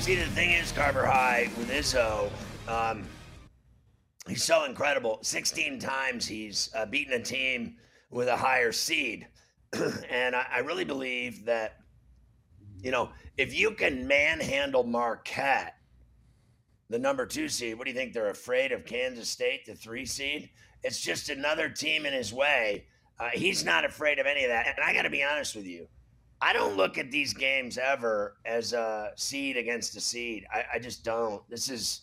See, the thing is, Carver High with Izzo, um, he's so incredible. 16 times he's uh, beaten a team with a higher seed. and I, I really believe that, you know, if you can manhandle Marquette, the number two seed, what do you think? They're afraid of Kansas State, the three seed? It's just another team in his way. Uh, he's not afraid of any of that. And I got to be honest with you. I don't look at these games ever as a seed against a seed. I, I just don't. This is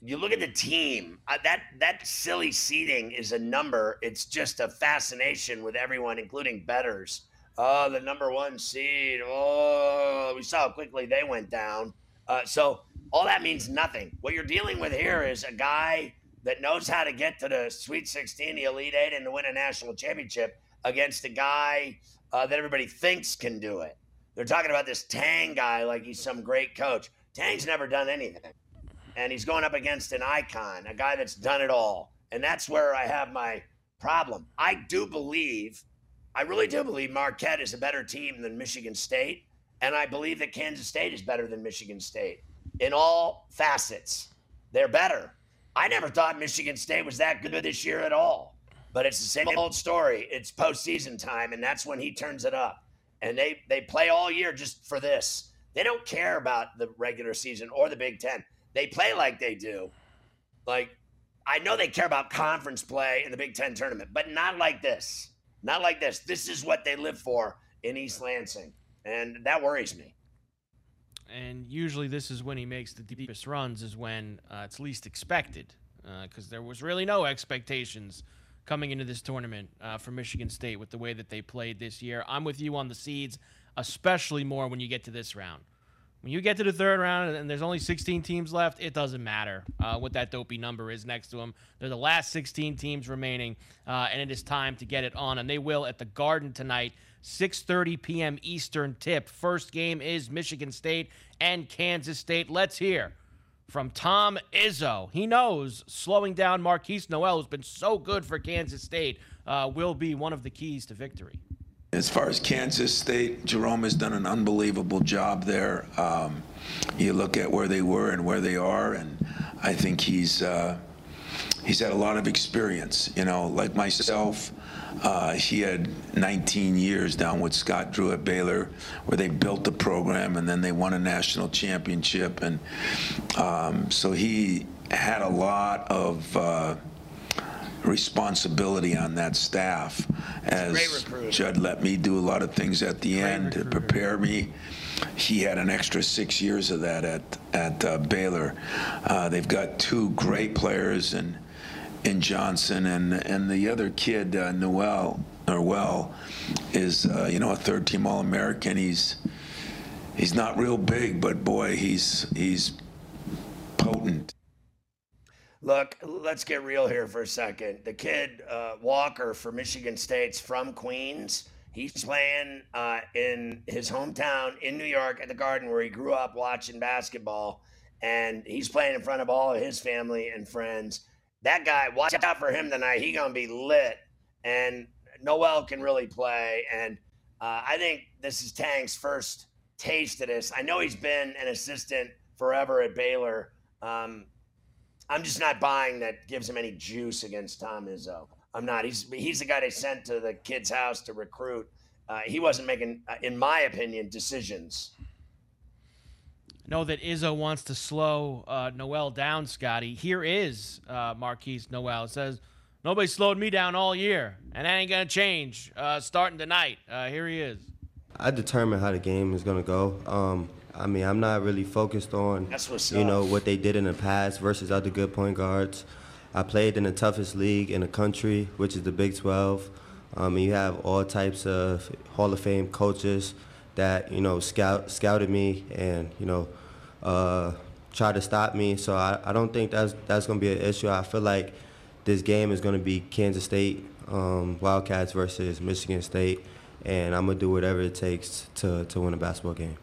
you look at the team. Uh, that that silly seeding is a number. It's just a fascination with everyone, including betters. Oh, the number one seed. Oh, we saw how quickly they went down. Uh, so all that means nothing. What you're dealing with here is a guy that knows how to get to the Sweet 16, the Elite Eight, and to win a national championship against a guy uh, that everybody thinks can do it. They're talking about this Tang guy like he's some great coach. Tang's never done anything. And he's going up against an icon, a guy that's done it all. And that's where I have my problem. I do believe, I really do believe Marquette is a better team than Michigan State. And I believe that Kansas State is better than Michigan State in all facets. They're better. I never thought Michigan State was that good this year at all. But it's the same old story. It's postseason time, and that's when he turns it up. And they they play all year just for this. They don't care about the regular season or the Big Ten. They play like they do. Like I know they care about conference play in the Big Ten tournament, but not like this. Not like this. This is what they live for in East Lansing, and that worries me. And usually, this is when he makes the deepest runs, is when uh, it's least expected, because uh, there was really no expectations coming into this tournament uh, for Michigan State with the way that they played this year. I'm with you on the seeds, especially more when you get to this round. When you get to the third round and there's only 16 teams left, it doesn't matter uh, what that dopey number is next to them. They're the last 16 teams remaining, uh, and it is time to get it on. And they will at the Garden tonight, 6:30 p.m. Eastern tip. First game is Michigan State and Kansas State. Let's hear from Tom Izzo. He knows slowing down Markquis Nowell, who's been so good for Kansas State, uh, will be one of the keys to victory. As far as Kansas State, Jerome has done an unbelievable job there. Um, you look at where they were and where they are, and I think he's uh, he's had a lot of experience. You know, like myself, uh, he had 19 years down with Scott Drew at Baylor, where they built the program and then they won a national championship, and um, so he had a lot of. Uh, responsibility on that staff as Judd let me do a lot of things at the great end recruiter. to prepare me. He had an extra six years of that at at uh, Baylor. Uh, they've got two great players in in Johnson and and the other kid uh, Nowell Norwell is uh, you know a third team All American. He's he's not real big, but boy, he's he's potent. Look, let's get real here for a second. The kid, uh, Walker for Michigan State's from Queens. He's playing uh, in his hometown in New York at the Garden, where he grew up watching basketball, and he's playing in front of all of his family and friends. That guy, watch out for him tonight. He gonna be lit, and Nowell can really play. And uh, I think this is Tang's first taste of this. I know he's been an assistant forever at Baylor. Um, I'm just not buying that gives him any juice against Tom Izzo. I'm not. He's he's the guy they sent to the kid's house to recruit. Uh, he wasn't making, uh, in my opinion, decisions. Know that Izzo wants to slow uh, Nowell down, Scotty. Here is uh, Markquis Nowell. It says, Nobody slowed me down all year, and that ain't going to change uh, starting tonight. Uh, here he is. I determine how the game is going to go. Um, I mean, I'm not really focused on, you know, what they did in the past versus other good point guards. I played in the toughest league in the country, which is the Big 12. Um, and you have all types of Hall of Fame coaches that you know scout scouted me and you know uh, tried to stop me. So I, I don't think that's that's going to be an issue. I feel like this game is going to be Kansas State um, Wildcats versus Michigan State, and I'm gonna do whatever it takes to to win a basketball game.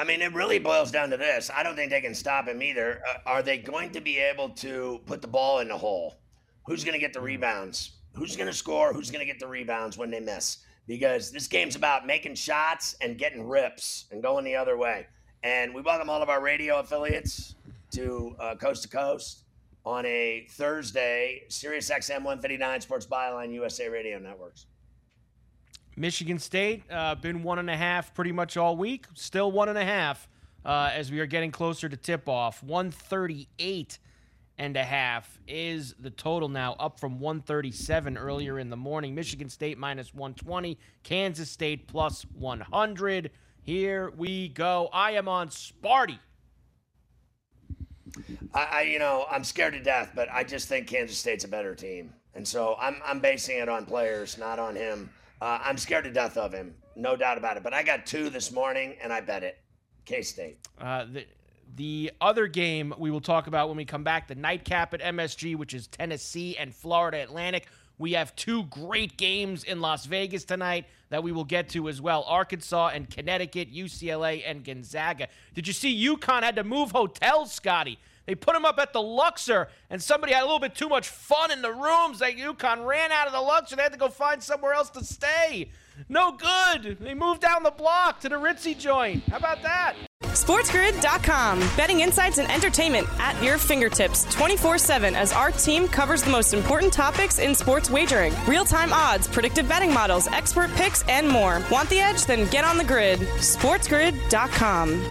I mean, it really boils down to this. I don't think they can stop him either. Uh, are they going to be able to put the ball in the hole? Who's going to get the rebounds? Who's going to score? Who's going to get the rebounds when they miss? Because this game's about making shots and getting rips and going the other way. And we welcome all of our radio affiliates to uh, Coast to Coast on a Thursday, Sirius XM 159 Sports Byline USA Radio Networks. Michigan State uh, been one and a half pretty much all week. Still one and a half uh, as we are getting closer to tip off. 138 and a half is the total now, up from 137 earlier in the morning. Michigan State minus 120, Kansas State plus 100. Here we go. I am on Sparty. I, I, you know, I'm scared to death, but I just think Kansas State's a better team, and so I'm I'm basing it on players, not on him. Uh, I'm scared to death of him, no doubt about it. But I got two this morning, and I bet it. K State. Uh, the, the other game we will talk about when we come back, the nightcap at MSG, which is Tennessee and Florida Atlantic. We have two great games in Las Vegas tonight that we will get to as well. Arkansas and Connecticut, UCLA and Gonzaga. Did you see UConn had to move hotels, Scotty? They put him up at the Luxor, and somebody had a little bit too much fun in the rooms. Like UConn ran out of the Luxor. They had to go find somewhere else to stay. No good. They moved down the block to the Ritzy joint. How about that? SportsGrid.com. Betting insights and entertainment at your fingertips 24 7 as our team covers the most important topics in sports wagering real time odds, predictive betting models, expert picks, and more. Want the edge? Then get on the grid. SportsGrid.com.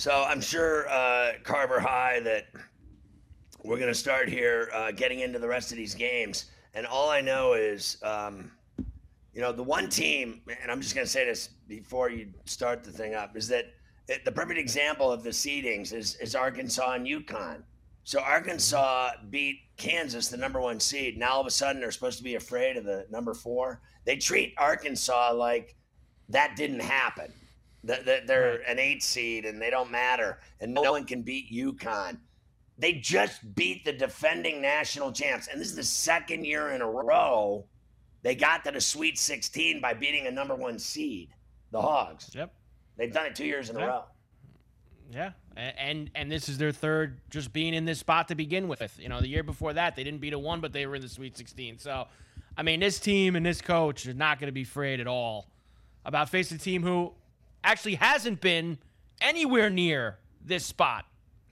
So I'm sure uh, Carver High that we're going to start here uh, getting into the rest of these games. And all I know is, um, you know, the one team, and I'm just going to say this before you start the thing up, is that it, the perfect example of the seedings is, is Arkansas and UConn. So Arkansas beat Kansas, the number one seed. Now all of a sudden they're supposed to be afraid of the number four. They treat Arkansas like that didn't happen. That they're an eight seed and they don't matter, and no one can beat UConn. They just beat the defending national champs, and this is the second year in a row they got to the Sweet 16 by beating a number one seed, the Hogs. Yep, they've done it two years in yeah. a row. Yeah, and and this is their third just being in this spot to begin with. You know, the year before that they didn't beat a one, but they were in the Sweet 16. So, I mean, this team and this coach are not going to be afraid at all about facing a team who actually hasn't been anywhere near this spot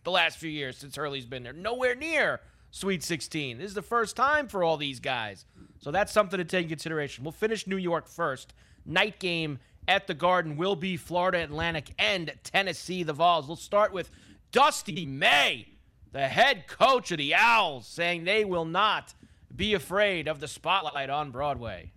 the last few years since Hurley's been there. Nowhere near Sweet 16. This is the first time for all these guys. So that's something to take in consideration. We'll finish New York first. Night game at the Garden will be Florida Atlantic and Tennessee the Vols. We'll start with Dusty May, the head coach of the Owls, saying they will not be afraid of the spotlight on Broadway.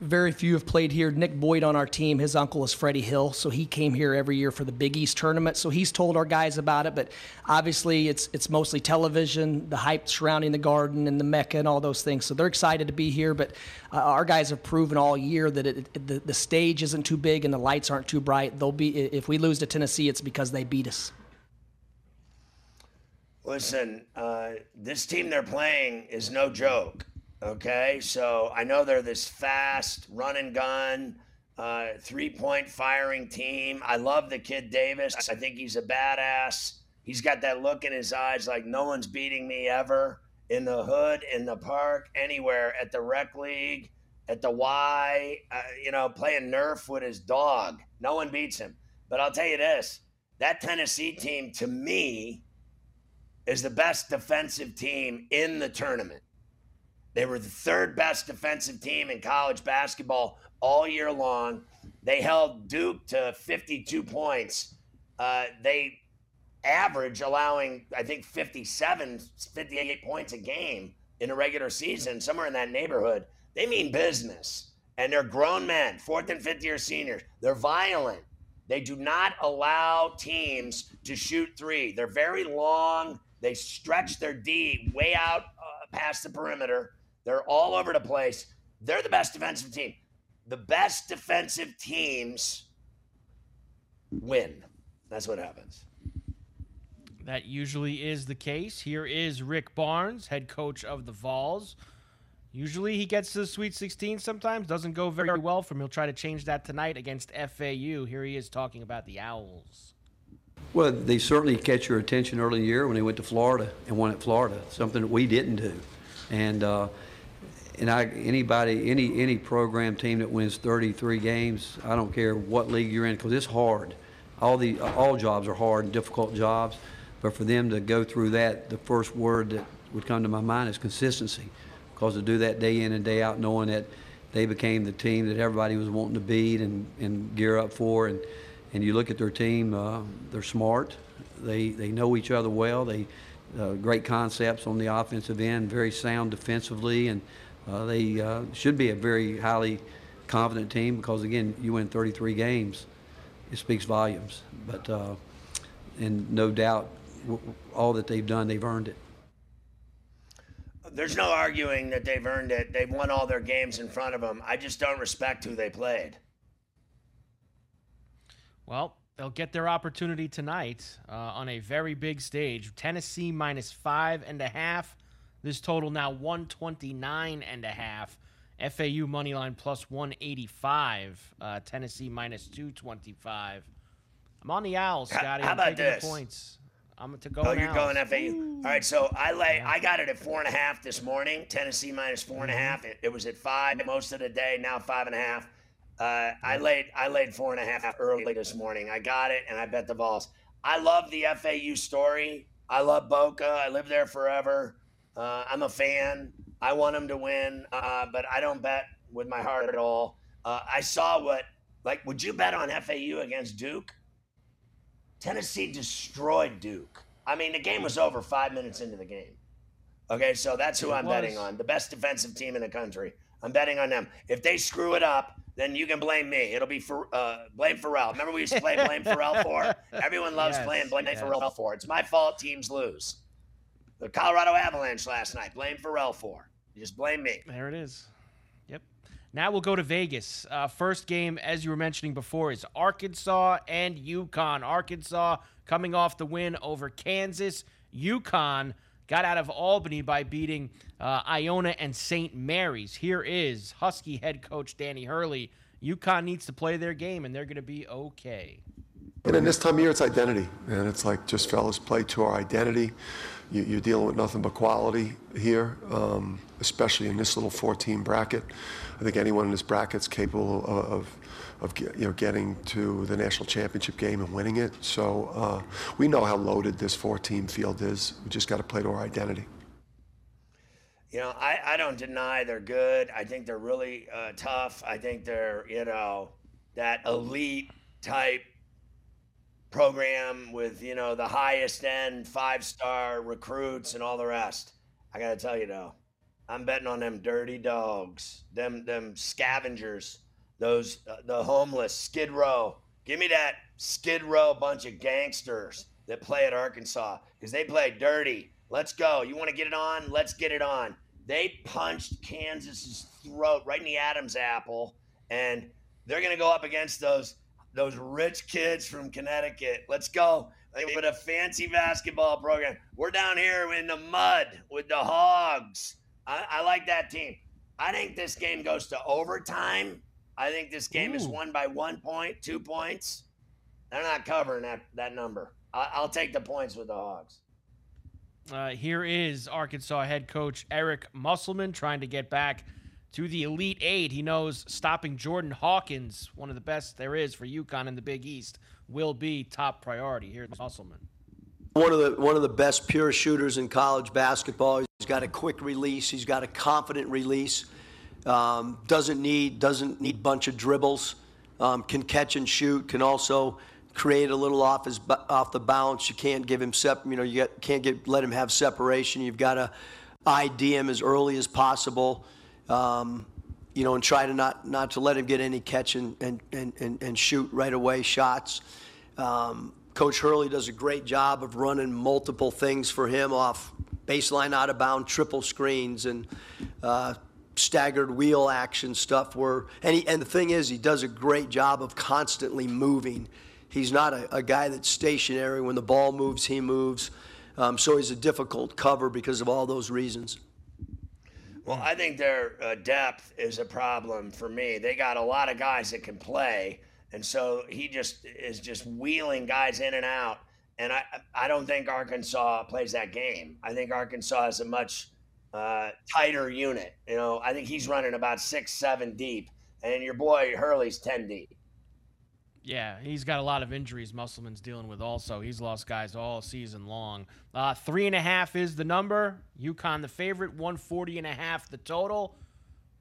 Very few have played here. Nick Boyd on our team, his uncle is Freddie Hill, so he came here every year for the Big East tournament. So he's told our guys about it, but obviously it's it's mostly television, the hype surrounding the Garden and the Mecca and all those things. So they're excited to be here, but uh, our guys have proven all year that it, it, the the stage isn't too big and the lights aren't too bright. They'll be if we lose to Tennessee, it's because they beat us. Listen, uh, this team they're playing is no joke. Okay, so I know they're this fast run and gun, uh, three point firing team. I love the kid Davis. I think he's a badass. He's got that look in his eyes like no one's beating me ever in the hood, in the park, anywhere, at the rec league, at the Y, uh, you know, playing Nerf with his dog. No one beats him. But I'll tell you this that Tennessee team, to me, is the best defensive team in the tournament. They were the third best defensive team in college basketball all year long. They held Duke to 52 points. Uh, they average allowing, I think, 57, 58 points a game in a regular season, somewhere in that neighborhood. They mean business. And they're grown men, fourth and fifth year seniors. They're violent. They do not allow teams to shoot three. They're very long. They stretch their D way out uh, past the perimeter. They're all over the place. They're the best defensive team. The best defensive teams win. That's what happens. That usually is the case. Here is Rick Barnes, head coach of the Vols. Usually he gets to the Sweet 16 sometimes. Doesn't go very well for him. He'll try to change that tonight against FAU. Here he is talking about the Owls. Well, they certainly catch your attention early in the year when they went to Florida and won at Florida, something that we didn't do. And uh, and I, anybody, any any program team that wins 33 games, I don't care what league you're in, because it's hard. All the all jobs are hard and difficult jobs, but for them to go through that, the first word that would come to my mind is consistency, because to do that day in and day out, knowing that they became the team that everybody was wanting to beat and, and gear up for, and and you look at their team, uh, they're smart, they they know each other well, they uh, great concepts on the offensive end, very sound defensively, and uh, they uh, should be a very highly confident team because, again, you win 33 games. It speaks volumes. But, uh, and no doubt, all that they've done, they've earned it. There's no arguing that they've earned it. They've won all their games in front of them. I just don't respect who they played. Well, they'll get their opportunity tonight uh, on a very big stage. Tennessee minus five and a half this total now 129 and a half. FAU money line plus 185. Uh, Tennessee minus 225. I'm on the Owls, Scotty. How, I'm about this? points. I'm to go. Oh, you're Owls. going FAU. Ooh. All right, so I lay. I got it at four and a half this morning. Tennessee minus four and a half. It, it was at five most of the day. Now five and a half. Uh, I laid. I laid four and a half early this morning. I got it, and I bet the Vols. I love the FAU story. I love Boca. I lived there forever. Uh, I'm a fan. I want them to win, uh, but I don't bet with my heart at all. Uh, I saw what, like, would you bet on FAU against Duke? Tennessee destroyed Duke. I mean, the game was over five minutes into the game. Okay, so that's who It I'm was. betting on. The best defensive team in the country. I'm betting on them. If they screw it up, then you can blame me. It'll be for uh, blame Ferrall. Remember we used to play blame Ferrall for? Everyone loves Yes, playing blame yes. Ferrall for. It's my fault. Teams lose. The Colorado Avalanche last night. Blame Ferrall for. You just blame me. There it is. Yep. Now we'll go to Vegas. Uh, first game, as you were mentioning before, is Arkansas and UConn. Arkansas coming off the win over Kansas. UConn got out of Albany by beating uh, Iona and St. Mary's. Here is Husky head coach Danny Hurley. UConn needs to play their game, and they're going to be okay. And in this time of year, it's identity. And it's like, just fellas, play to our identity. You, you're dealing with nothing but quality here, um, especially in this little 14 bracket. I think anyone in this bracket's capable of, of, of you know, getting to the national championship game and winning it. So uh, we know how loaded this four-team field is. We just got to play to our identity. You know, I, I don't deny they're good. I think they're really uh, tough. I think they're, you know, that elite type program with, you know, the highest end five star recruits and all the rest. I got to tell you, though, I'm betting on them dirty dogs, them, them scavengers, those, uh, the homeless, Skid Row. Give me that Skid Row bunch of gangsters that play at Arkansas because they play dirty. Let's go. You want to get it on? Let's get it on. They punched Kansas's throat right in the Adam's apple, and they're to go up against those those rich kids from Connecticut. Let's go with a fancy basketball program. We're down here in the mud with the Hogs. I, I like that team. I think this game goes to overtime. I think this game is won by one point, two points. They're not covering that that number. I, I'll take the points with the Hogs. Uh, here is Arkansas head coach Eric Musselman trying to get back to the Elite Eight. He knows stopping Jordan Hawkins, one of the best there is for UConn in the Big East, will be top priority. Here's Musselman. One of the one of the best pure shooters in college basketball. He's got a quick release. He's got a confident release. Um, doesn't need doesn't need bunch of dribbles. Um, can catch and shoot. Can also create a little off his off the bounce. You can't give him sep. You know you can't get let him have separation. You've got to ID him as early as possible. Um, you know, and try to not not to let him get any catch and and, and, and, shoot right away shots. Um, Coach Hurley does a great job of running multiple things for him off baseline out of bound triple screens and uh, staggered wheel action stuff. Where and he, and the thing is, he does a great job of constantly moving. He's not a, a guy that's stationary. When the ball moves, he moves. Um, so he's a difficult cover because of all those reasons. Well, I think their uh, depth is a problem for me. They got a lot of guys that can play, and so he just is just wheeling guys in and out. And I I don't think Arkansas plays that game. I think Arkansas is a much uh, tighter unit. You know, I think he's running about six, seven deep, and your boy Hurley's ten deep. Yeah, he's got a lot of injuries Musselman's dealing with also. He's lost guys all season long. Uh, three and a half is the number. UConn the favorite, 140 and a half the total.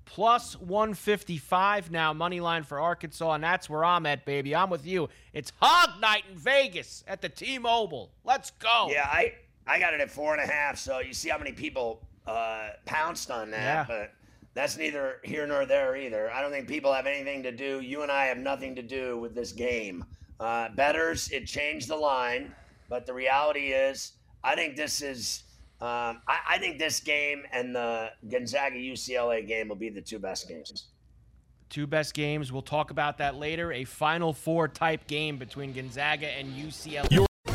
Plus 155 now, money line for Arkansas, and that's where I'm at, baby. I'm with you. It's Hog Night in Vegas at the T-Mobile. Let's go. Yeah, I I got it at four and a half. So you see how many people uh, pounced on that, Yeah. but that's neither here nor there either. I don't think people have anything to do. You and I have nothing to do with this game. Uh, betters, it changed the line, but the reality is, I think this is. Um, I, I think this game and the Gonzaga UCLA game will be the two best games. Two best games. We'll talk about that later. A Final Four type game between Gonzaga and UCLA.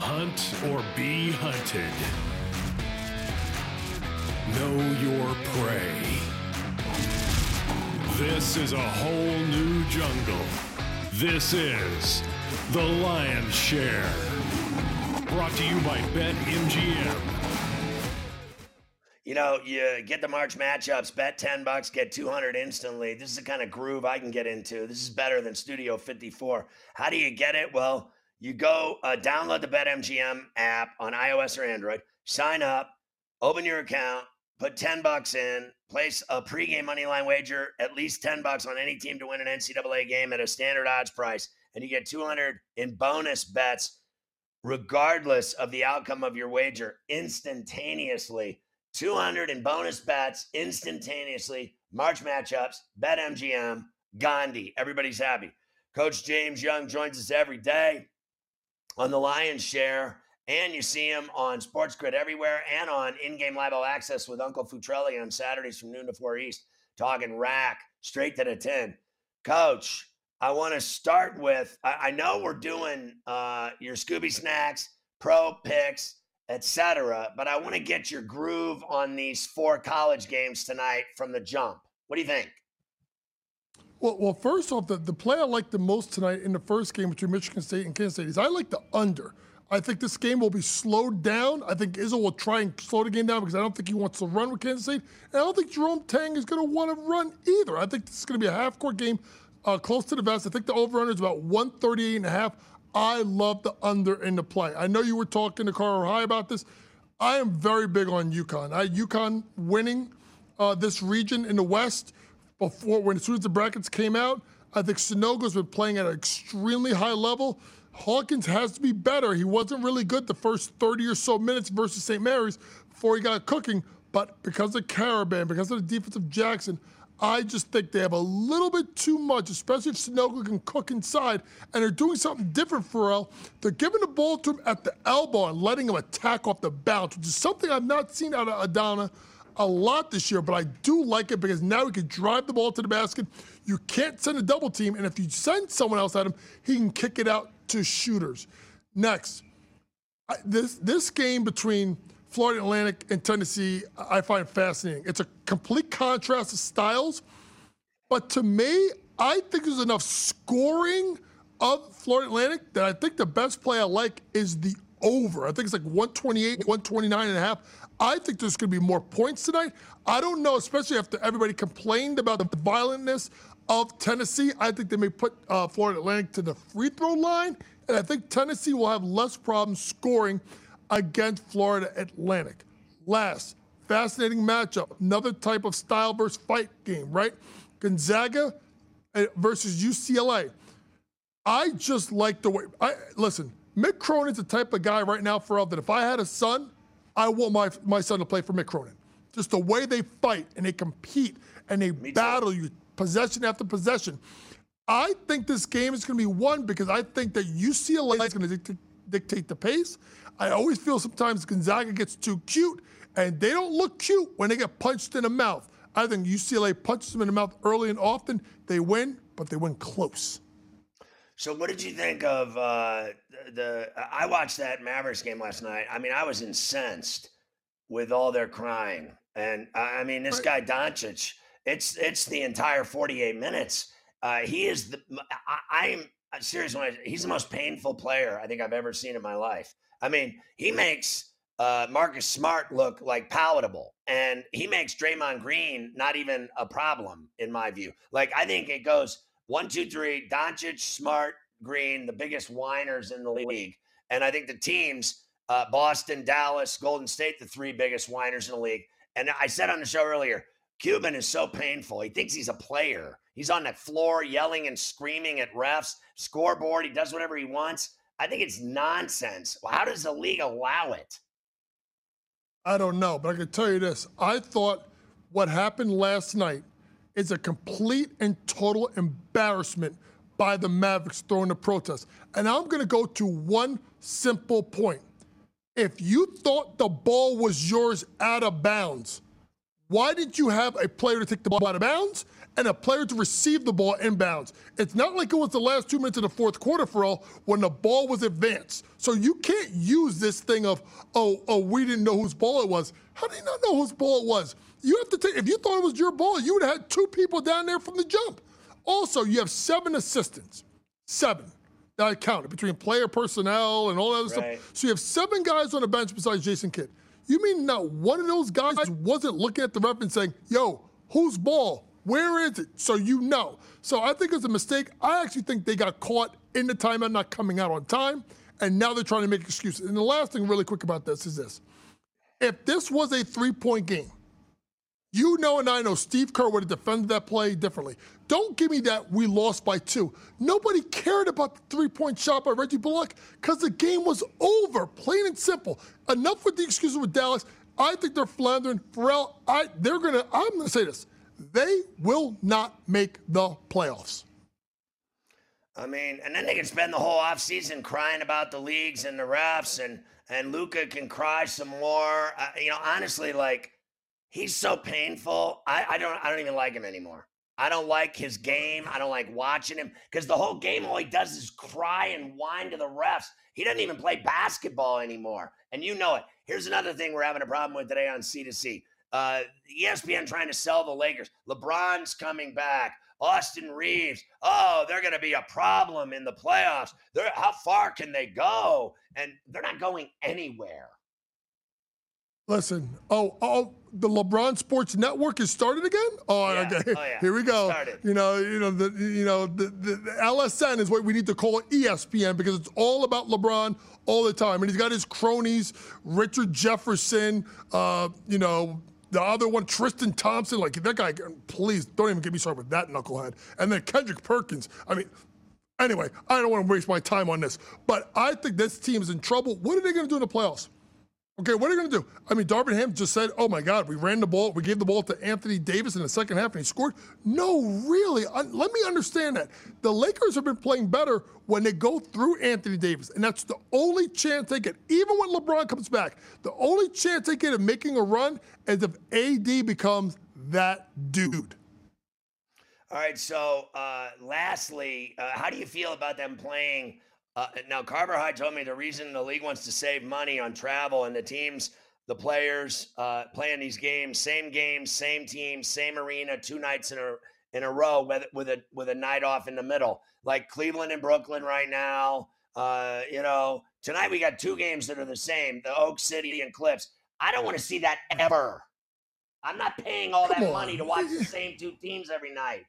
Hunt or be hunted. Know your prey. This is a whole new jungle. This is the Lion's Share. Brought to you by BetMGM. You know, you get the March matchups, bet 10 bucks, get 200 instantly. This is the kind of groove I can get into. This is better than Studio 54. How do you get it? Well, you go uh, download the BetMGM app on iOS or Android, sign up, open your account, put 10 bucks in, place a pregame money line wager, at least 10 bucks on any team to win an NCAA game at a standard odds price, and you get 200 in bonus bets regardless of the outcome of your wager instantaneously. 200 in bonus bets instantaneously. March matchups, BetMGM, Gandhi. Everybody's happy. Coach James Young joins us every day on the Lion's Share, and you see him on Sports Grid everywhere and on in-game live all access with Uncle Futrelli on Saturdays from noon to four East, talking rack straight to the ten. Coach, I want to start with. I, I know we're doing uh, your Scooby snacks, pro picks, etc., but I want to get your groove on these four college games tonight from the jump. What do you think? Well, well, first off, the, the play I like the most tonight in the first game between Michigan State and Kansas State is I like the under. I think this game will be slowed down. I think Izzo will try and slow the game down because I don't think he wants to run with Kansas State. And I don't think Jerome Tang is going to want to run either. I think this is going to be a half court game uh, close to the vest. I think the over under is about 138 and a half. I love the under in the play. I know you were talking to Carl High about this. I am very big on UConn. I UConn winning uh, this region in the West before when as soon as the brackets came out. I think Sanogo's been playing at an extremely high level. Hawkins has to be better. He wasn't really good the first 30 or so minutes versus St. Mary's before he got cooking. But because of Karaban, because of the defense of Jackson, I just think they have a little bit too much, especially if Sanogo can cook inside. And they're doing something different for El. They're giving the ball to him at the elbow and letting him attack off the bounce, which is something I've not seen out of Adama a lot this year, but I do like it because now he can drive the ball to the basket. You can't send a double team, and if you send someone else at him, he can kick it out to shooters. Next, this this game between Florida Atlantic and Tennessee, I find fascinating. It's a complete contrast of styles, but to me, I think there's enough scoring of Florida Atlantic that I think the best play I like is the over. I think it's like 128, 129 and a half. I think there's going to be more points tonight. I don't know, especially after everybody complained about the violentness of Tennessee. I think they may put uh, Florida Atlantic to the free throw line, and I think Tennessee will have less problems scoring against Florida Atlantic. Last, fascinating matchup, another type of style versus fight game, right? Gonzaga uh, versus UCLA. I just like the way. I listen. Mick Cronin's the type of guy right now for all that if I had a son, I want my, my son to play for Mick Cronin. Just the way they fight and they compete and they Me battle too. you possession after possession. I think this game is going to be won because I think that UCLA is going to dict- dictate the pace. I always feel sometimes Gonzaga gets too cute, and they don't look cute when they get punched in the mouth. I think UCLA punches them in the mouth early and often. They win, but they win close. So, what did you think of uh, the, the? I watched that Mavericks game last night. I mean, I was incensed with all their crying, and I mean, this guy Doncic. It's it's the entire 48 minutes. Uh, he is the. I, am serious when I, he's the most painful player I think I've ever seen in my life. I mean, he makes uh, Marcus Smart look like palatable, and he makes Draymond Green not even a problem in my view. Like I think it goes one, two, three. Doncic, Smart, Green, the biggest whiners in the league, and I think the teams, uh, Boston, Dallas, Golden State, the three biggest whiners in the league. And I said on the show earlier, Cuban is so painful. He thinks he's a player. He's on the floor yelling and screaming at refs, scoreboard. He does whatever he wants. I think it's nonsense. How does the league allow it? I don't know, but I can tell you this. I thought what happened last night is a complete and total embarrassment by the Mavericks throwing the protest. And I'm going to go to one simple point. If you thought the ball was yours out of bounds, why did you have a player to take the ball out of bounds and a player to receive the ball inbounds? It's not like it was the last two minutes of the fourth quarter for all when the ball was advanced. So you can't use this thing of, oh, oh, we didn't know whose ball it was. How do you not know whose ball it was? You have to take, if you thought it was your ball, you would have had two people down there from the jump. Also, you have seven assistants. Seven. That I counted between player personnel and all that other right. stuff. So you have seven guys on the bench besides Jason Kidd. You mean not one of those guys wasn't looking at the ref and saying, yo, whose ball? Where is it? So you know. So I think it's a mistake. I actually think they got caught in the timeout not coming out on time, and now they're trying to make excuses. And the last thing, really quick about this, is this. If this was a three point game, you know, and I know Steve Kerr would have defended that play differently. Don't give me that we lost by two. Nobody cared about the three point shot by Reggie Bullock because the game was over, plain and simple. Enough with the excuses with Dallas. I think they're floundering. Ferrall, I, they're to, I'm to say this. They will not make the playoffs. I mean, and then they can spend the whole offseason crying about the leagues and the refs, and, and Luka can cry some more. Uh, you know, honestly, like, he's so painful. I, I don't I don't even like him anymore. I don't like his game. I don't like watching him because the whole game all he does is cry and whine to the refs. He doesn't even play basketball anymore, and you know it. Here's another thing we're having a problem with today on C2C. Uh, ESPN trying to sell the Lakers. LeBron's coming back. Austin Reaves. Oh, they're going to be a problem in the playoffs. They're, how far can they go? And they're not going anywhere. Listen, oh, oh, the LeBron Sports Network is started again. Oh, yeah. okay. Oh, yeah. Here we go. You know, you know, the, you know, the, the, the, LSN is what we need to call it ESPN because it's all about LeBron all the time, and he's got his cronies, Richard Jefferson, uh, you know. The other one, Tristan Thompson, like that guy. Please don't even get me started with that knucklehead. And then Kendrick Perkins. I mean, anyway, I don't want to waste my time on this, but I think this team is in trouble. What are they going to do in the playoffs? Okay, what are you going to do? I mean, Darvin Ham just said, oh my God, we ran the ball, we gave the ball to Anthony Davis in the second half and he scored. No, really. let me understand that. The Lakers have been playing better when they go through Anthony Davis, and that's the only chance they get. Even when LeBron comes back, the only chance they get of making a run is if AD becomes that dude. All right, so uh, lastly, uh, how do you feel about them playing? Uh, now, Carver High told me the reason the league wants to save money on travel and the teams, the players uh, playing these games, same games, same team, same arena, two nights in a in a row with with a with a night off in the middle, like Cleveland and Brooklyn right now. Uh, you know, tonight we got two games that are the same: the Oak City and Clips. I don't want to see that ever. I'm not paying all Come that on. money to watch the same two teams every night.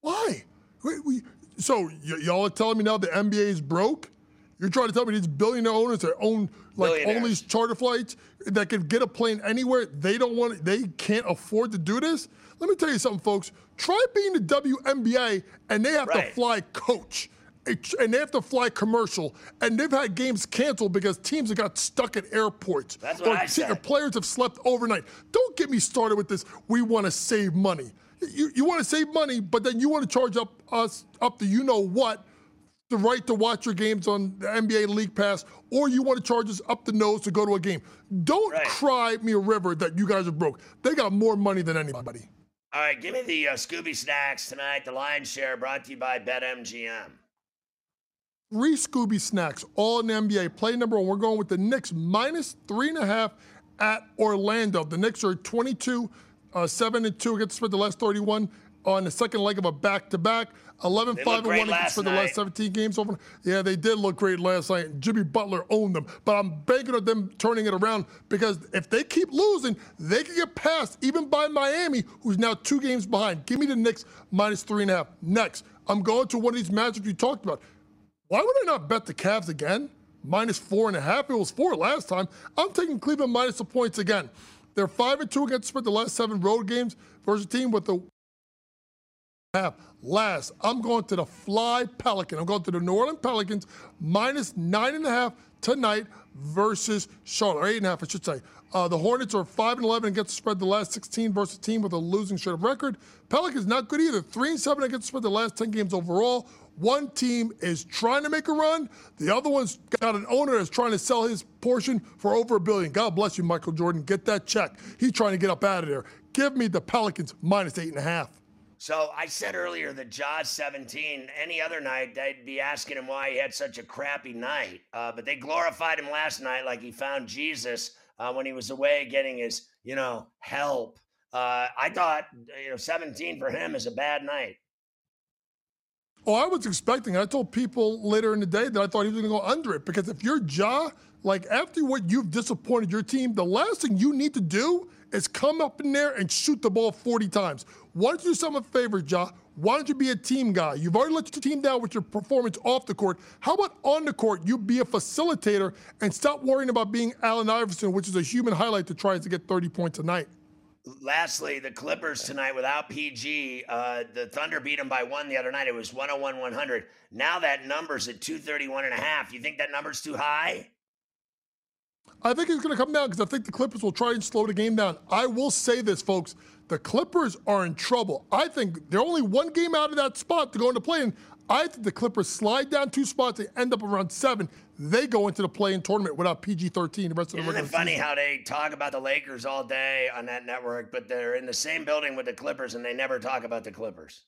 Why? We, we, so y- y'all are telling me now the NBA is broke? You're trying to tell me these billionaire owners that own like all these charter flights that can get a plane anywhere, they don't want It, they can't afford to do this? Let me tell you something, folks. Try being the WNBA and they have right. to fly coach and they have to fly commercial, and they've had games canceled because teams have got stuck at airports. That's what or I said. Players have slept overnight. Don't get me started with this. We want to save money you, you want to save money, but then you want to charge up us up to you know what the right to watch your games on the NBA League Pass, or you want to charge us up the nose to go to a game. Don't right. cry me a river that you guys are broke. They got more money than anybody. All right, give me the uh, Scooby Snacks tonight. The Lions Share brought to you by BetMGM. Three Scooby Snacks, all in the NBA. Play number one. We're going with the Knicks minus three and a half at Orlando. The Knicks are 22 uh, seven and two against the spread the last 31. on the second leg of a back-to-back. 11 5 and 1 against for the last 17 games over. Yeah, they did look great last night. Jimmy Butler owned them. But I'm banking on them turning it around because if they keep losing, they can get passed even by Miami, who's now two games behind. Give me the Knicks minus three and a half. Next, I'm going to one of these matchups you talked about. Why would I not bet the Cavs again? Minus four and a half. It was four last time. I'm taking Cleveland minus the points again. They're five and two against spread the last seven road games versus a team with the half. Last, I'm going to the Fly Pelican. I'm going to the New Orleans Pelicans minus nine and a half tonight versus Charlotte, or eight and a half, I should say. Uh, the Hornets are five and eleven against spread the last 16 versus a team with a losing straight of record. Pelicans not good either. Three and seven against spread the last 10 games overall. One team is trying to make a run. The other one's got an owner that's trying to sell his portion for over a billion. God bless you, Michael Jordan. Get that check. He's trying to get up out of there. Give me the Pelicans minus eight and a half. So I said earlier that Ja's 17, any other night, they'd be asking him why he had such a crappy night. Uh, but they glorified him last night like he found Jesus uh, when he was away getting his, you know, help. Uh, I thought, you know, 17 for him is a bad night. Oh, I was expecting. I told people later in the day that I thought he was going to go under it because if you're Ja, like after what you've disappointed your team, the last thing you need to do is come up in there and shoot the ball 40 times. Why don't you do someone a favor, Ja? Why don't you be a team guy? You've already let your team down with your performance off the court. How about on the court, you be a facilitator and stop worrying about being Allen Iverson, which is a human highlight to try to get 30 points a night? Lastly, the Clippers tonight without PG, uh, the Thunder beat them by one the other night. It was 101 100. Now that number's at 231 and a half. You think that number's too high? I think it's going to come down because I think the Clippers will try and slow the game down. I will say this, folks. The Clippers are in trouble. I think they're only one game out of that spot to go into play. And I think the Clippers slide down two spots. They end up around seven. They go into the play-in tournament without PG 13 the rest of the Isn't it funny season. how they talk about the Lakers all day on that network, but they're in the same building with the Clippers and they never talk about the Clippers?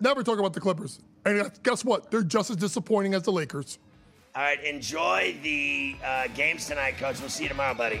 Never talk about the Clippers. And guess what? They're just as disappointing as the Lakers. All right, enjoy the uh, games tonight, Coach. We'll see you tomorrow, buddy.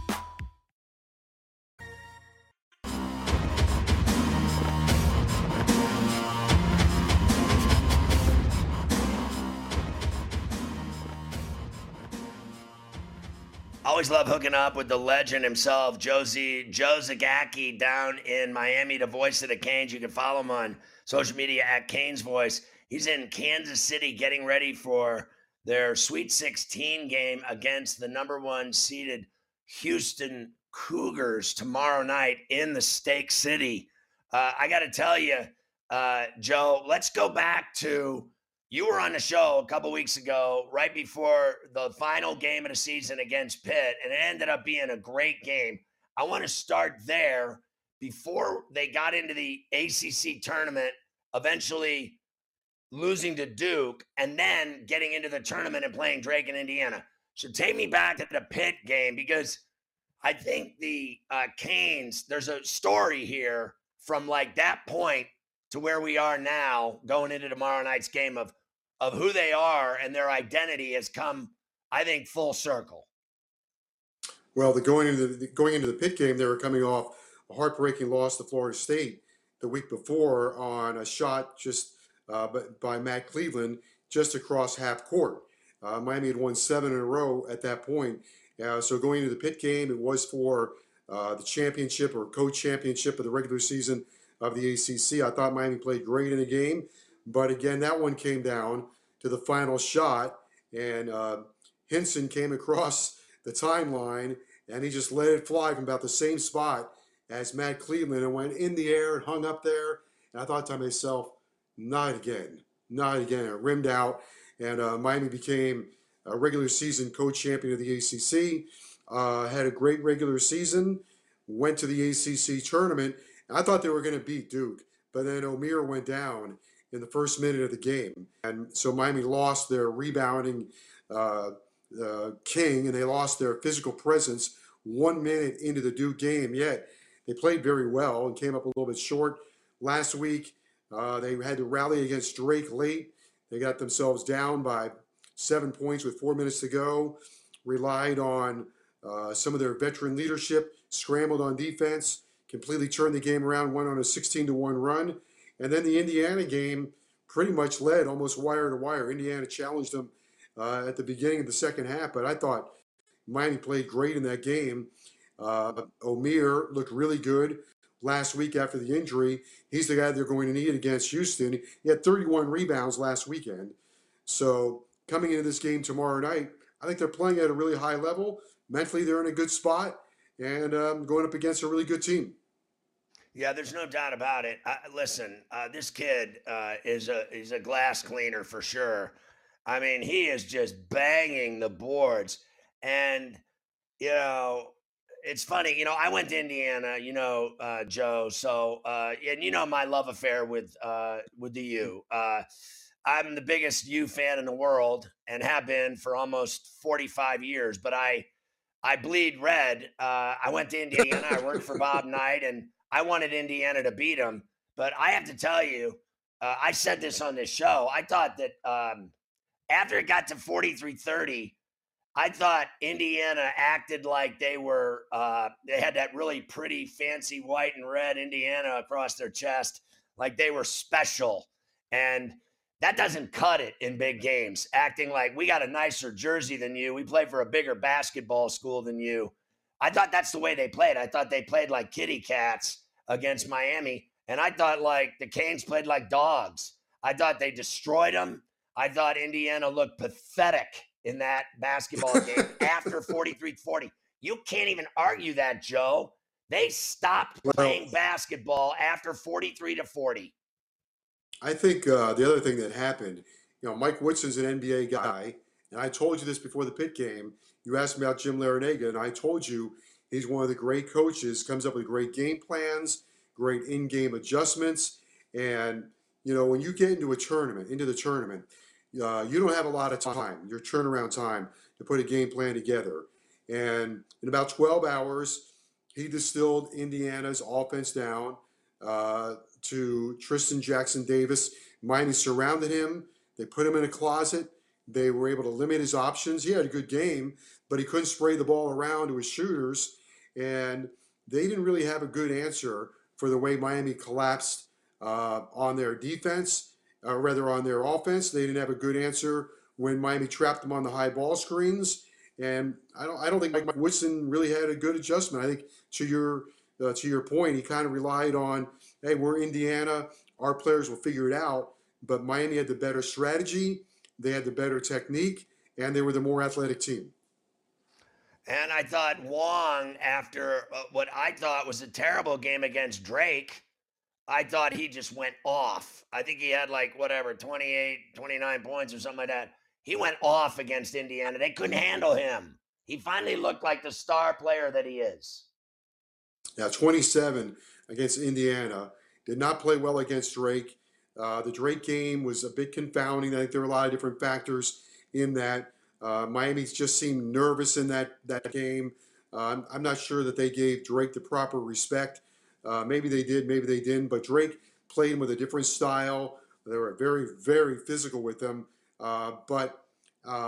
Always love hooking up with the legend himself, Josie Joe Zagacki, down in Miami, the voice of the Canes. You can follow him on social media at Canes Voice. He's in Kansas City getting ready for their Sweet 16 game against the number one seeded Houston Cougars tomorrow night in the Stake City. Uh, I got to tell you, uh, Joe, let's go back to you were on the show a couple weeks ago, right before the final game of the season against Pitt, and it ended up being a great game. I want to start there before they got into the ACC tournament, eventually losing to Duke, and then getting into the tournament and playing Drake in Indiana. So take me back to the Pitt game because I think the uh, Canes, there's a story here from like that point to where we are now going into tomorrow night's game of of who they are and their identity has come, I think, full circle. Well, the going into the going into the Pitt game, they were coming off a heartbreaking loss to Florida State the week before on a shot just uh, by Matt Cleveland just across half court. Uh, Miami had won seven in a row at that point. Uh, so going into the Pitt game, it was for uh, the championship or co-championship of the regular season of the ACC. I thought Miami played great in the game, but again, that one came down to the final shot, and uh, Hinson came across the timeline and he just let it fly from about the same spot as Matt Cleveland and went in the air and hung up there. And I thought to myself, not again, not again. It rimmed out, and uh, Miami became a regular season co-champion of the ACC. Uh, had a great regular season. Went to the ACC tournament. I thought they were going to beat Duke, but then Omier went down in the first minute of the game, and so Miami lost their rebounding uh, uh, king, and they lost their physical presence one minute into the Duke game. Yet they played very well and came up a little bit short last week. Uh, they had to rally against Drake late. They got themselves down by seven points with four minutes to go. Relied on uh, some of their veteran leadership, scrambled on defense, completely turned the game around, went on a 16 to 1 run. And then the Indiana game pretty much led almost wire to wire. Indiana challenged them uh, at the beginning of the second half, but I thought Miami played great in that game. Uh, Omier looked really good last week after the injury. He's the guy they're going to need against Houston. He had 31 rebounds last weekend. So coming into this game tomorrow night, I think they're playing at a really high level. Mentally, they're in a good spot and um, going up against a really good team. Yeah, there's no doubt about it. Uh, listen, uh, this kid uh, is a is a glass cleaner for sure. I mean, he is just banging the boards, and you know, it's funny. You know, I went to Indiana. You know, uh, Joe. So, uh, and you know my love affair with uh, with the U. I'm the biggest U fan in the world, and have been for almost 45 years. But I I bleed red. I went to Indiana. I worked for Bob Knight, and I wanted Indiana to beat them, but I have to tell you, uh, I said this on this show. I thought that um, after it got to 43 30, I thought Indiana acted like they were, uh, they had that really pretty, fancy white and red Indiana across their chest, like they were special. And that doesn't cut it in big games, acting like we got a nicer jersey than you. We play for a bigger basketball school than you. I thought that's the way they played. I thought they played like kitty cats against Miami. And I thought like the Canes played like dogs. I thought they destroyed them. I thought Indiana looked pathetic in that basketball game after 43 40. You can't even argue that, Joe. They stopped playing well, basketball after 43 to 40. I think uh, the other thing that happened, you know, Mike Woodson's an NBA guy, and I told you this before the Pitt game. You asked me about Jim Larrañaga, and I told you he's one of the great coaches. Comes up with great game plans, great in-game adjustments, and you know when you get into a tournament, into the tournament, uh, you don't have a lot of time. Your turnaround time to put a game plan together, and in about 12 hours, he distilled Indiana's offense down uh, to Trayce Jackson Davis. Miami surrounded him. They put him in a closet. They were able to limit his options. He had a good game, but he couldn't spray the ball around to his shooters. And they didn't really have a good answer for the way Miami collapsed uh, on their defense, uh, rather on their offense. They didn't have a good answer when Miami trapped them on the high ball screens. And I don't, I don't think Mike Woodson really had a good adjustment. I think to your uh, to your point, he kind of relied on, hey, we're Indiana, our players will figure it out. But Miami had the better strategy they had the better technique, and they were the more athletic team. And I thought Wong, after uh, what I thought was a terrible game against Drake, I thought he just went off. I think he had like whatever, 28, 29 points or something like that. He went off against Indiana. They couldn't handle him. He finally looked like the star player that he is. Yeah, 27 against Indiana. Did not play well against Drake. Uh, the Drake game was a bit confounding. I think there were a lot of different factors in that. Uh, Miami just seemed nervous in that that game. Uh, I'm, I'm, not sure that they gave Drake the proper respect. Uh, maybe they did, maybe they didn't. But Drake played with a different style. They were very, very physical with them. Uh, but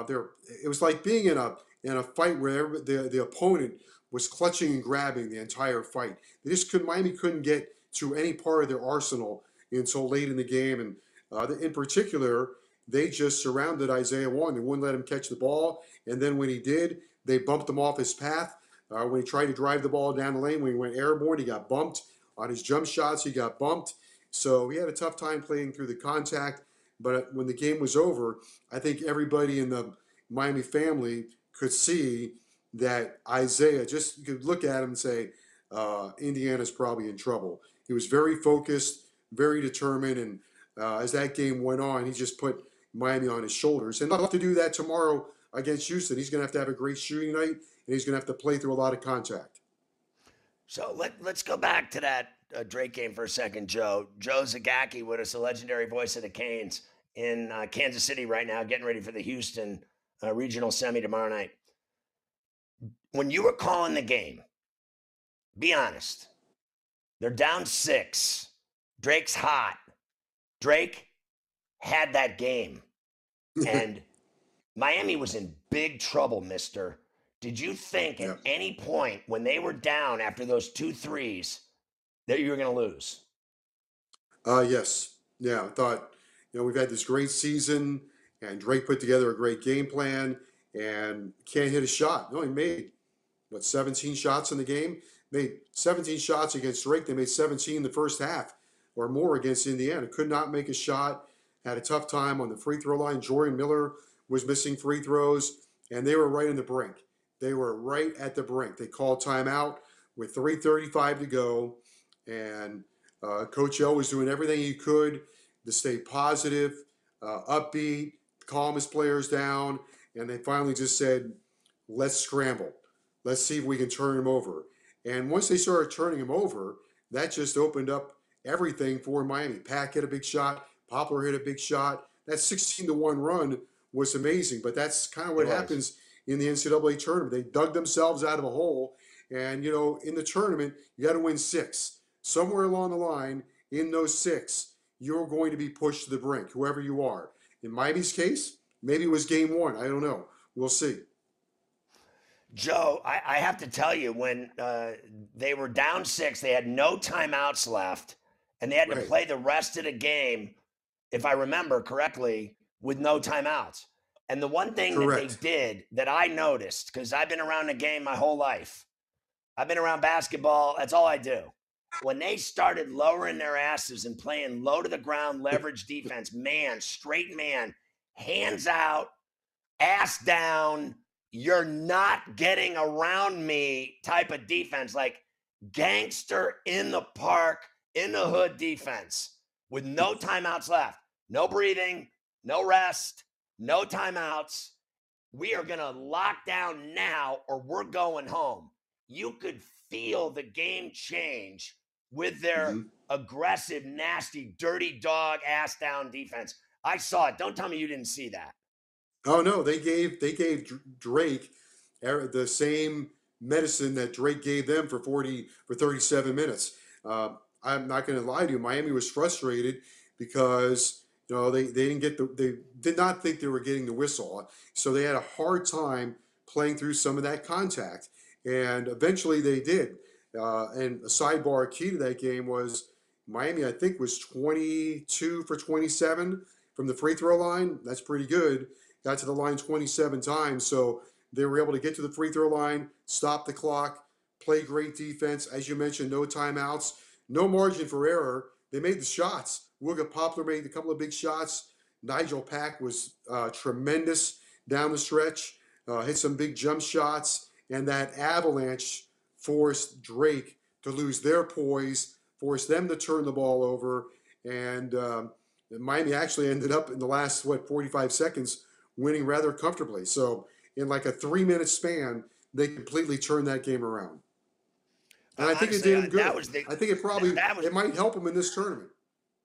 there, it was like being in a in a fight where the the opponent was clutching and grabbing the entire fight. They just couldn't. Miami couldn't get to any part of their arsenal until late in the game, and uh, in particular, they just surrounded Isaiah Wong. They wouldn't let him catch the ball, and then when he did, they bumped him off his path. Uh, when he tried to drive the ball down the lane, when he went airborne, he got bumped. On his jump shots, he got bumped. So he had a tough time playing through the contact. But when the game was over, I think everybody in the Miami family could see that Isaiah just you could look at him and say, uh, Indiana's probably in trouble. He was very focused, very determined, and uh, as that game went on, he just put Miami on his shoulders. And he'll have to do that tomorrow against Houston. He's going to have to have a great shooting night, and he's going to have to play through a lot of contact. So let, let's go back to that uh, Drake game for a second, Joe. Joe Zagacki with us, the legendary voice of the Canes in uh, Kansas City right now, getting ready for the Houston uh, regional semi tomorrow night. When you were calling the game, be honest. They're down six. Drake's hot. Drake had that game. and Miami was in big trouble, mister. Did you think at any point when they were down after those two threes that you were going to lose? Uh, yes. Yeah. I thought, you know, we've had this great season and Drake put together a great game plan and can't hit a shot. No, he made, what, 17 shots in the game? Made 17 shots against Drake. They made 17 in the first half or more against Indiana. Could not make a shot. Had a tough time on the free throw line. Jordan Miller was missing free throws, and they were right in the brink. They were right at the brink. They called timeout with 3:35 to go, and uh, Coach O was doing everything he could to stay positive, uh, upbeat, calm his players down, and they finally just said, "Let's scramble. Let's see if we can turn him over." And once they started turning him over, that just opened up everything for Miami. Pack hit a big shot. Poplar hit a big shot. That 16 to one run was amazing, but that's kind of what happens in the NCAA tournament. They dug themselves out of a hole. And, you know, in the tournament, you got to win six. Somewhere along the line, in those six, you're going to be pushed to the brink, whoever you are. In Miami's case, maybe it was game one. I don't know. We'll see. Joe, I, I have to tell you, when uh, they were down six, they had no timeouts left, and they had right. to play the rest of the game, if I remember correctly, with no timeouts. And the one thing Correct. that they did that I noticed, because I've been around the game my whole life, I've been around basketball, that's all I do. When they started lowering their asses and playing low to the ground leverage defense, man, straight man, hands out, ass down, you're not getting around me type of defense, like gangster in the park, in the hood defense with no timeouts left, no breathing, no rest, no timeouts. We are going to lock down now or we're going home. You could feel the game change with their mm-hmm. aggressive, nasty, dirty dog ass down defense. I saw it. Don't tell me you didn't see that. Oh no, they gave they gave Drake the same medicine that Drake gave them for 40 for 37 minutes. Uh, I'm not going to lie to you. Miami was frustrated because you know, they, they didn't get the they did not think they were getting the whistle, so they had a hard time playing through some of that contact, and eventually they did. Uh, and a sidebar key to that game was Miami. I think was 22 for 27 from the free throw line. That's pretty good. Got to the line 27 times, so they were able to get to the free throw line, stop the clock, play great defense. As you mentioned, no timeouts, no margin for error. They made the shots. Wooga Poplar made a couple of big shots. Nigel Pack was uh, tremendous down the stretch, uh, hit some big jump shots, and that avalanche forced Drake to lose their poise forced them to turn the ball over, and um, Miami actually ended up in the last what 45 seconds winning rather comfortably. So in like a three minute span, they completely turned that game around. And I think Honestly, it did him good. that was the- I think it probably was- it might help him in this tournament.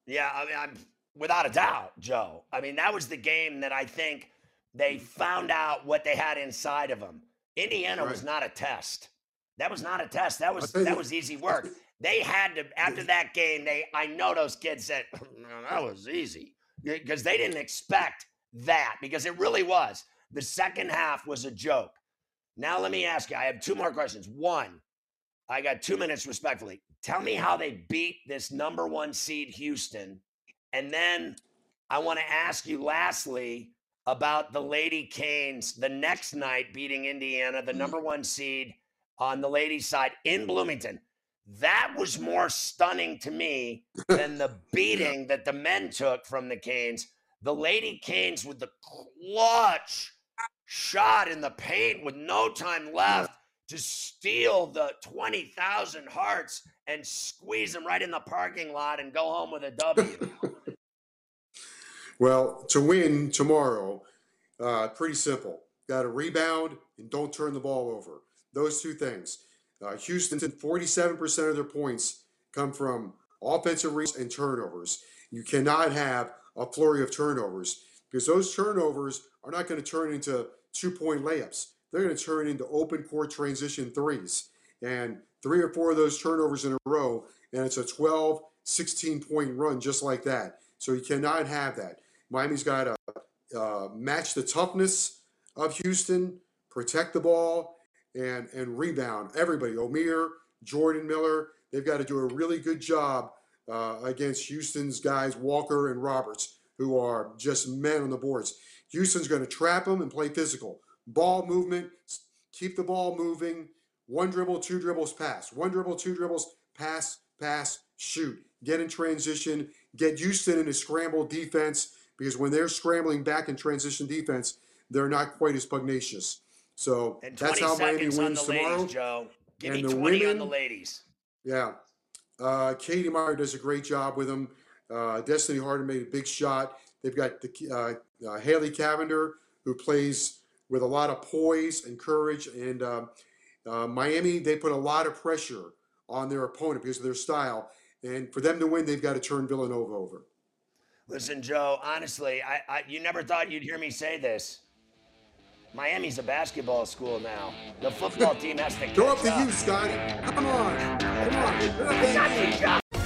Yeah, I mean, I'm without a doubt, Joe. I mean, that was the game that I think they found out what they had inside of them. Indiana was not a test. That was not a test. That was you- that was easy work. They had to after that game. They I know those kids said oh, "No, that was easy because they didn't expect that because it really was. The second half was a joke. Now let me ask you. I have two more questions. One, I got two minutes respectfully. Tell me how they beat this number one seed Houston. And then I want to ask you lastly about the Lady Canes the next night beating Indiana, the mm. number one seed on the ladies' side in Bloomington. That was more stunning to me than the beating that the men took from the Canes. The Lady Canes with the clutch shot in the paint with no time left to steal the 20,000 hearts and squeeze them right in the parking lot and go home with a W. Well, to win tomorrow, uh, pretty simple. Got to rebound and don't turn the ball over. Those two things. Uh, Houston, 47% of their points come from offensive rebounds and turnovers. You cannot have a flurry of turnovers because those turnovers are not going to turn into two point layups. They're going to turn into open court transition threes. And three or four of those turnovers in a row, and it's a 12, 16 point run just like that. So you cannot have that. Miami's got to uh, match the toughness of Houston, protect the ball, and and rebound. Everybody, Omier, Jordan Miller, they've got to do a really good job uh, against Houston's guys, Walker and Roberts, who are just men on the boards. Houston's going to trap them and play physical. Ball movement, keep the ball moving. One dribble, two dribbles, pass. One dribble, two dribbles, pass, pass, shoot. Get in transition. Get Houston in a scramble defense because when they're scrambling back in transition defense, they're not quite as pugnacious. So And that's how Miami wins the tomorrow. ladies, Joe. Give And me the 20 on the women- ladies. Yeah. Uh, Katie Meier does a great job with them. Uh, Destiny Harden made a big shot. They've got the, uh, uh, Haley Cavinder, who plays with a lot of poise and courage. And uh, uh, Miami, they put a lot of pressure on their opponent because of their style. And for them to win, they've got to turn Villanova over. Listen, Joe, honestly, I, I you never thought you'd hear me say this. Miami's a basketball school now. The football team has to Go up catch to you, Scotty. Come on. Come on.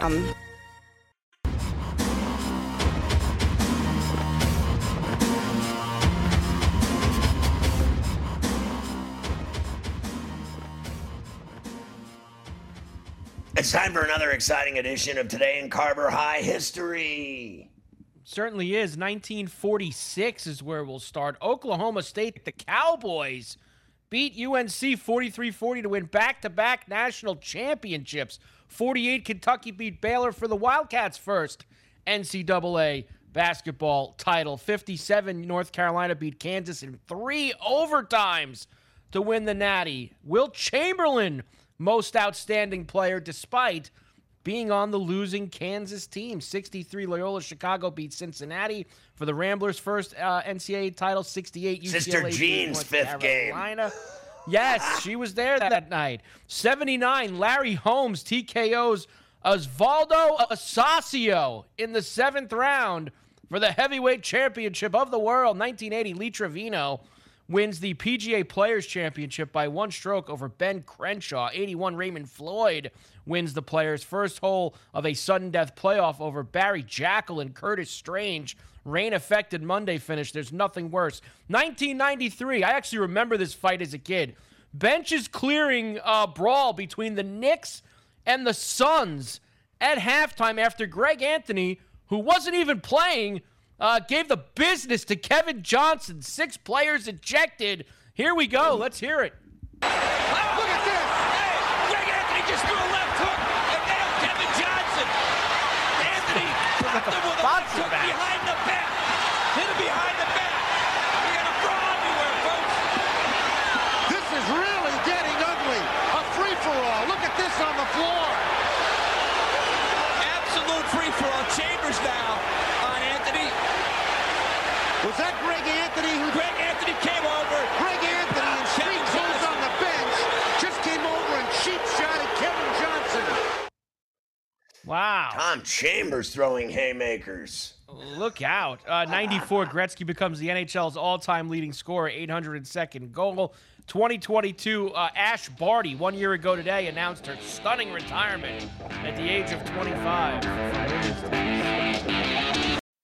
Um, It's time for another exciting edition of Today in Carver High History. Certainly is. 1946 is where we'll start. Oklahoma State, the Cowboys, beat UNC 43 40 to win back to back national championships. 48 Kentucky beat Baylor for the Wildcats' first NCAA basketball title. 57 North Carolina beat Kansas in three overtimes to win the Natty. Wilt Chamberlain most outstanding player despite being on the losing Kansas team. 63 Loyola Chicago beat Cincinnati for the Ramblers' first uh, NCAA title. 68 UCLA Sister Jean's fifth Carolina. game. Yes, she was there that night. 79 Larry Holmes TKO's Osvaldo Ocasio in the seventh round for the heavyweight championship of the world. 1980 Lee Trevino wins the PGA Players Championship by one stroke over Ben Crenshaw. 81 Raymond Floyd wins the Players' first hole of a sudden death playoff over Barry Jaeckel and Curtis Strange. Rain affected Monday finish. There's nothing worse. 1993. I actually remember this fight as a kid. Benches clearing uh, brawl between the Knicks and the Suns at halftime after Greg Anthony, who wasn't even playing, uh, gave the business to Kevin Johnson. Six players ejected. Here we go. Let's hear it. Oh, look at this. Hey, Greg Anthony just threw a left hook and nailed Kevin Johnson. Anthony blocked him with a left hook behind the back. Hit him behind the back. We got a brawl everywhere, folks. This is really getting ugly. A free-for-all. Look at this on the floor. Absolute free-for-all. Chambers now on Anthony. Was that Greg Anthony who... Greg Anthony came over. Greg Anthony and Street Jones on the bench just came over and cheap shot at Kevin Johnson. Wow. Tom Chambers throwing haymakers. Look out. Uh, 94, Gretzky becomes the NHL's all time leading scorer, 802nd goal. 2022, uh, Ash Barty, one year ago today, announced her stunning retirement at the age of 25.